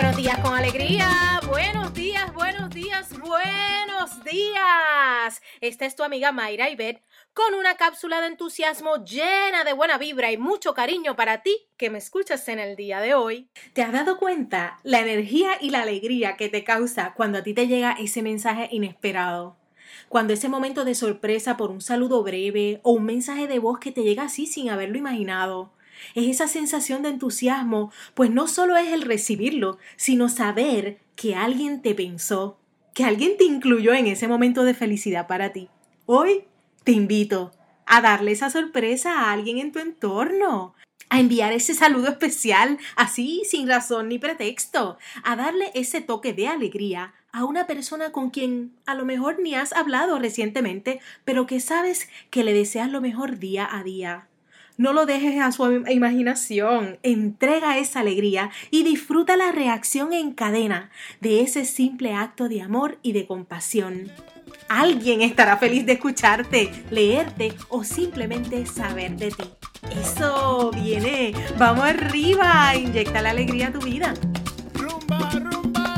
Buenos días con alegría, buenos días, buenos días, buenos días. Esta es tu amiga Mayra Ibet con una cápsula de entusiasmo llena de buena vibra y mucho cariño para ti que me escuchas en el día de hoy. ¿Te has dado cuenta la energía y la alegría que te causa cuando a ti te llega ese mensaje inesperado? Cuando ese momento de sorpresa por un saludo breve o un mensaje de voz que te llega así sin haberlo imaginado es esa sensación de entusiasmo, pues no solo es el recibirlo, sino saber que alguien te pensó, que alguien te incluyó en ese momento de felicidad para ti. Hoy te invito a darle esa sorpresa a alguien en tu entorno, a enviar ese saludo especial, así sin razón ni pretexto, a darle ese toque de alegría a una persona con quien a lo mejor ni has hablado recientemente, pero que sabes que le deseas lo mejor día a día. No lo dejes a su imaginación, entrega esa alegría y disfruta la reacción en cadena de ese simple acto de amor y de compasión. Alguien estará feliz de escucharte, leerte o simplemente saber de ti. Eso viene, vamos arriba, inyecta la alegría a tu vida. Rumba, rumba.